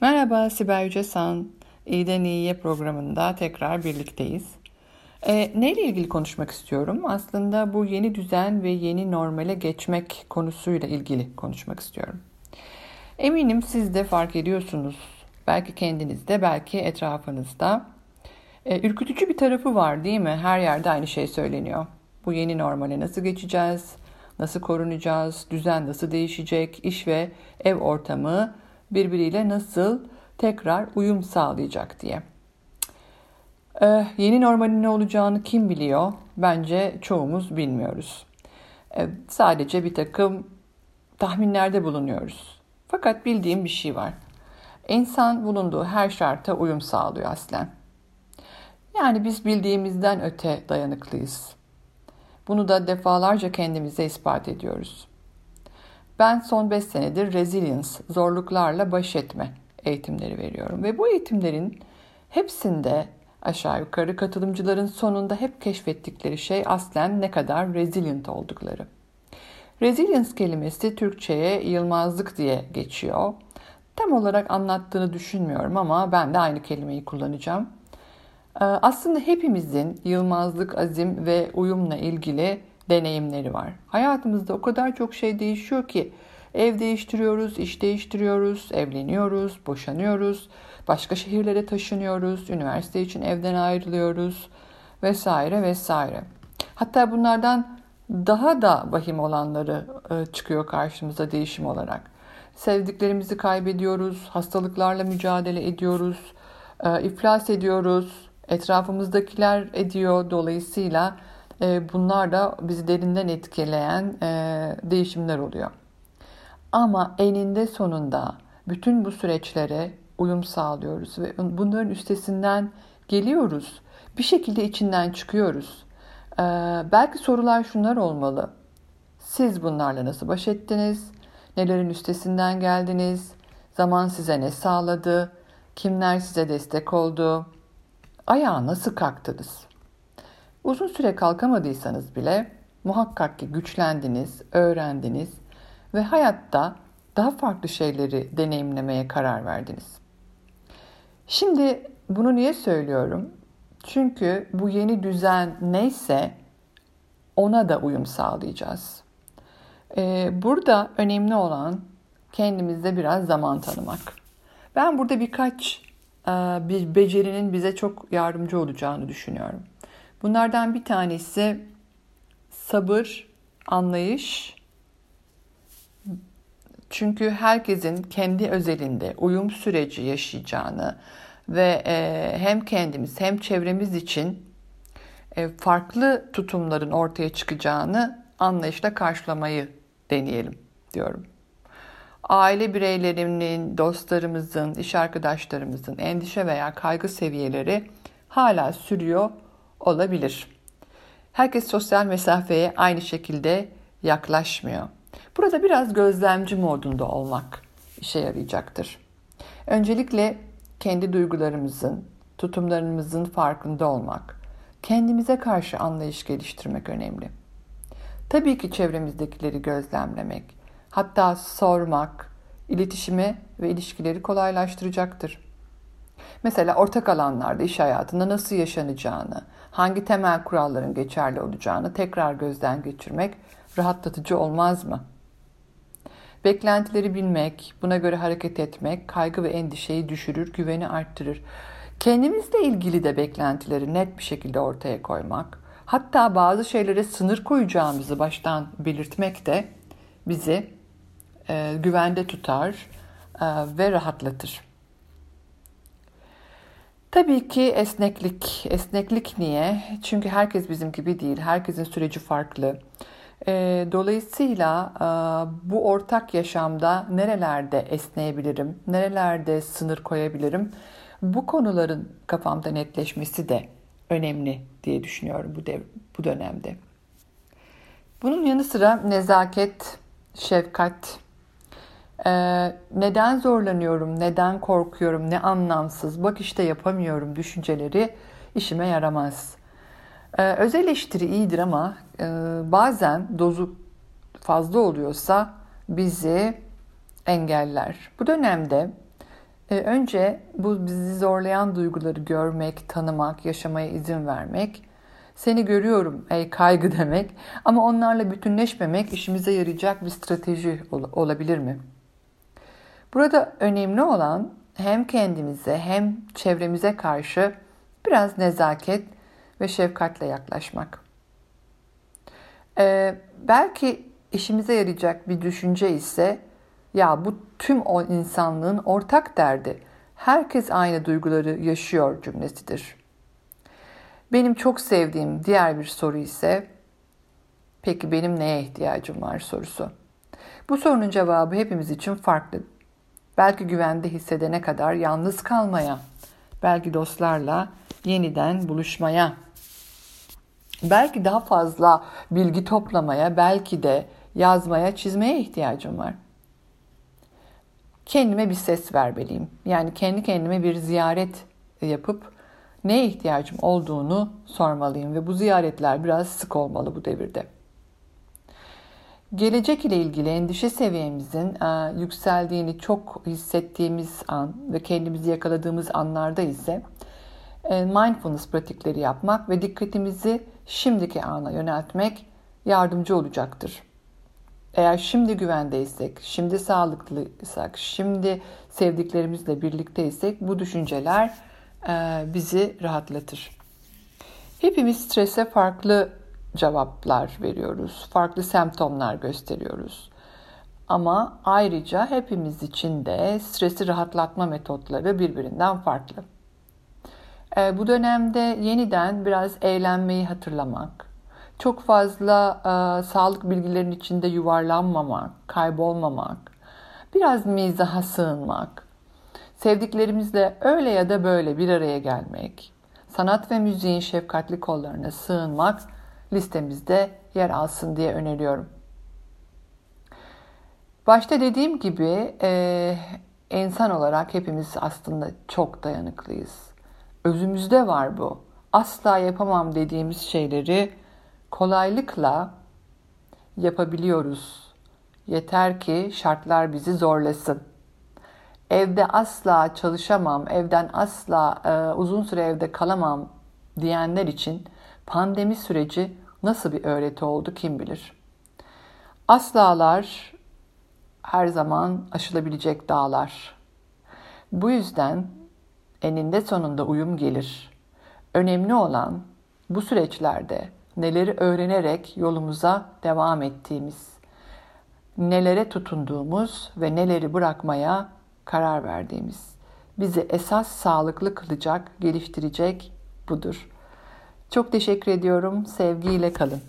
Merhaba Sibel Yücesan. İyiden İyiye programında tekrar birlikteyiz. E, neyle ilgili konuşmak istiyorum? Aslında bu yeni düzen ve yeni normale geçmek konusuyla ilgili konuşmak istiyorum. Eminim siz de fark ediyorsunuz. Belki kendinizde, belki etrafınızda. E, ürkütücü bir tarafı var değil mi? Her yerde aynı şey söyleniyor. Bu yeni normale nasıl geçeceğiz? Nasıl korunacağız? Düzen nasıl değişecek? İş ve ev ortamı birbiriyle nasıl tekrar uyum sağlayacak diye. Ee, yeni normalin ne olacağını kim biliyor? Bence çoğumuz bilmiyoruz. Ee, sadece bir takım tahminlerde bulunuyoruz. Fakat bildiğim bir şey var. İnsan bulunduğu her şarta uyum sağlıyor aslen. Yani biz bildiğimizden öte dayanıklıyız. Bunu da defalarca kendimize ispat ediyoruz. Ben son 5 senedir resilience, zorluklarla baş etme eğitimleri veriyorum. Ve bu eğitimlerin hepsinde aşağı yukarı katılımcıların sonunda hep keşfettikleri şey aslen ne kadar resilient oldukları. Resilience kelimesi Türkçe'ye yılmazlık diye geçiyor. Tam olarak anlattığını düşünmüyorum ama ben de aynı kelimeyi kullanacağım. Ee, aslında hepimizin yılmazlık, azim ve uyumla ilgili deneyimleri var. Hayatımızda o kadar çok şey değişiyor ki ev değiştiriyoruz, iş değiştiriyoruz, evleniyoruz, boşanıyoruz, başka şehirlere taşınıyoruz, üniversite için evden ayrılıyoruz vesaire vesaire. Hatta bunlardan daha da vahim olanları e, çıkıyor karşımıza değişim olarak. Sevdiklerimizi kaybediyoruz, hastalıklarla mücadele ediyoruz, e, iflas ediyoruz, etrafımızdakiler ediyor. Dolayısıyla bunlar da bizi derinden etkileyen e, değişimler oluyor. Ama eninde sonunda bütün bu süreçlere uyum sağlıyoruz ve bunların üstesinden geliyoruz. Bir şekilde içinden çıkıyoruz. Ee, belki sorular şunlar olmalı. Siz bunlarla nasıl baş ettiniz? Nelerin üstesinden geldiniz? Zaman size ne sağladı? Kimler size destek oldu? Ayağa nasıl kalktınız? Uzun süre kalkamadıysanız bile muhakkak ki güçlendiniz, öğrendiniz ve hayatta daha farklı şeyleri deneyimlemeye karar verdiniz. Şimdi bunu niye söylüyorum? Çünkü bu yeni düzen neyse ona da uyum sağlayacağız. Ee, burada önemli olan kendimizde biraz zaman tanımak. Ben burada birkaç e, bir becerinin bize çok yardımcı olacağını düşünüyorum. Bunlardan bir tanesi sabır, anlayış. Çünkü herkesin kendi özelinde uyum süreci yaşayacağını ve e, hem kendimiz hem çevremiz için e, farklı tutumların ortaya çıkacağını anlayışla karşılamayı deneyelim diyorum. Aile bireylerinin, dostlarımızın, iş arkadaşlarımızın endişe veya kaygı seviyeleri hala sürüyor olabilir. Herkes sosyal mesafeye aynı şekilde yaklaşmıyor. Burada biraz gözlemci modunda olmak işe yarayacaktır. Öncelikle kendi duygularımızın, tutumlarımızın farkında olmak, kendimize karşı anlayış geliştirmek önemli. Tabii ki çevremizdekileri gözlemlemek, hatta sormak, iletişimi ve ilişkileri kolaylaştıracaktır. Mesela ortak alanlarda iş hayatında nasıl yaşanacağını, hangi temel kuralların geçerli olacağını tekrar gözden geçirmek rahatlatıcı olmaz mı? Beklentileri bilmek, buna göre hareket etmek kaygı ve endişeyi düşürür, güveni arttırır. Kendimizle ilgili de beklentileri net bir şekilde ortaya koymak, hatta bazı şeylere sınır koyacağımızı baştan belirtmek de bizi e, güvende tutar e, ve rahatlatır. Tabii ki esneklik. Esneklik niye? Çünkü herkes bizim gibi değil. Herkesin süreci farklı. Ee, dolayısıyla e, bu ortak yaşamda nerelerde esneyebilirim, nerelerde sınır koyabilirim? Bu konuların kafamda netleşmesi de önemli diye düşünüyorum bu, dev, bu dönemde. Bunun yanı sıra nezaket, şefkat, ee, neden zorlanıyorum, neden korkuyorum, ne anlamsız, bak işte yapamıyorum düşünceleri işime yaramaz. Ee, öz eleştiri iyidir ama e, bazen dozu fazla oluyorsa bizi engeller. Bu dönemde E, önce bu bizi zorlayan duyguları görmek, tanımak, yaşamaya izin vermek. Seni görüyorum ey kaygı demek ama onlarla bütünleşmemek işimize yarayacak bir strateji ol- olabilir mi? Burada önemli olan hem kendimize hem çevremize karşı biraz nezaket ve şefkatle yaklaşmak. Ee, belki işimize yarayacak bir düşünce ise ya bu tüm o insanlığın ortak derdi. Herkes aynı duyguları yaşıyor cümlesidir. Benim çok sevdiğim diğer bir soru ise peki benim neye ihtiyacım var sorusu. Bu sorunun cevabı hepimiz için farklı. Belki güvende hissedene kadar yalnız kalmaya, belki dostlarla yeniden buluşmaya, belki daha fazla bilgi toplamaya, belki de yazmaya, çizmeye ihtiyacım var. Kendime bir ses vermeliyim. Yani kendi kendime bir ziyaret yapıp neye ihtiyacım olduğunu sormalıyım ve bu ziyaretler biraz sık olmalı bu devirde. Gelecek ile ilgili endişe seviyemizin e, yükseldiğini çok hissettiğimiz an ve kendimizi yakaladığımız anlarda ise e, mindfulness pratikleri yapmak ve dikkatimizi şimdiki ana yöneltmek yardımcı olacaktır. Eğer şimdi güvendeysek, şimdi sağlıklıysak, şimdi sevdiklerimizle birlikteysek bu düşünceler e, bizi rahatlatır. Hepimiz strese farklı cevaplar veriyoruz, farklı semptomlar gösteriyoruz. Ama ayrıca hepimiz için de stresi rahatlatma metotları birbirinden farklı. E, bu dönemde yeniden biraz eğlenmeyi hatırlamak, çok fazla e, sağlık bilgilerinin içinde yuvarlanmamak, kaybolmamak, biraz mizaha sığınmak, sevdiklerimizle öyle ya da böyle bir araya gelmek, sanat ve müziğin şefkatli kollarına sığınmak listemizde yer alsın diye öneriyorum. Başta dediğim gibi e, insan olarak hepimiz aslında çok dayanıklıyız. Özümüzde var bu. Asla yapamam dediğimiz şeyleri kolaylıkla yapabiliyoruz. Yeter ki şartlar bizi zorlasın. Evde asla çalışamam, evden asla e, uzun süre evde kalamam diyenler için pandemi süreci nasıl bir öğreti oldu kim bilir. Aslalar her zaman aşılabilecek dağlar. Bu yüzden eninde sonunda uyum gelir. Önemli olan bu süreçlerde neleri öğrenerek yolumuza devam ettiğimiz, nelere tutunduğumuz ve neleri bırakmaya karar verdiğimiz. Bizi esas sağlıklı kılacak, geliştirecek budur. Çok teşekkür ediyorum. Sevgiyle kalın.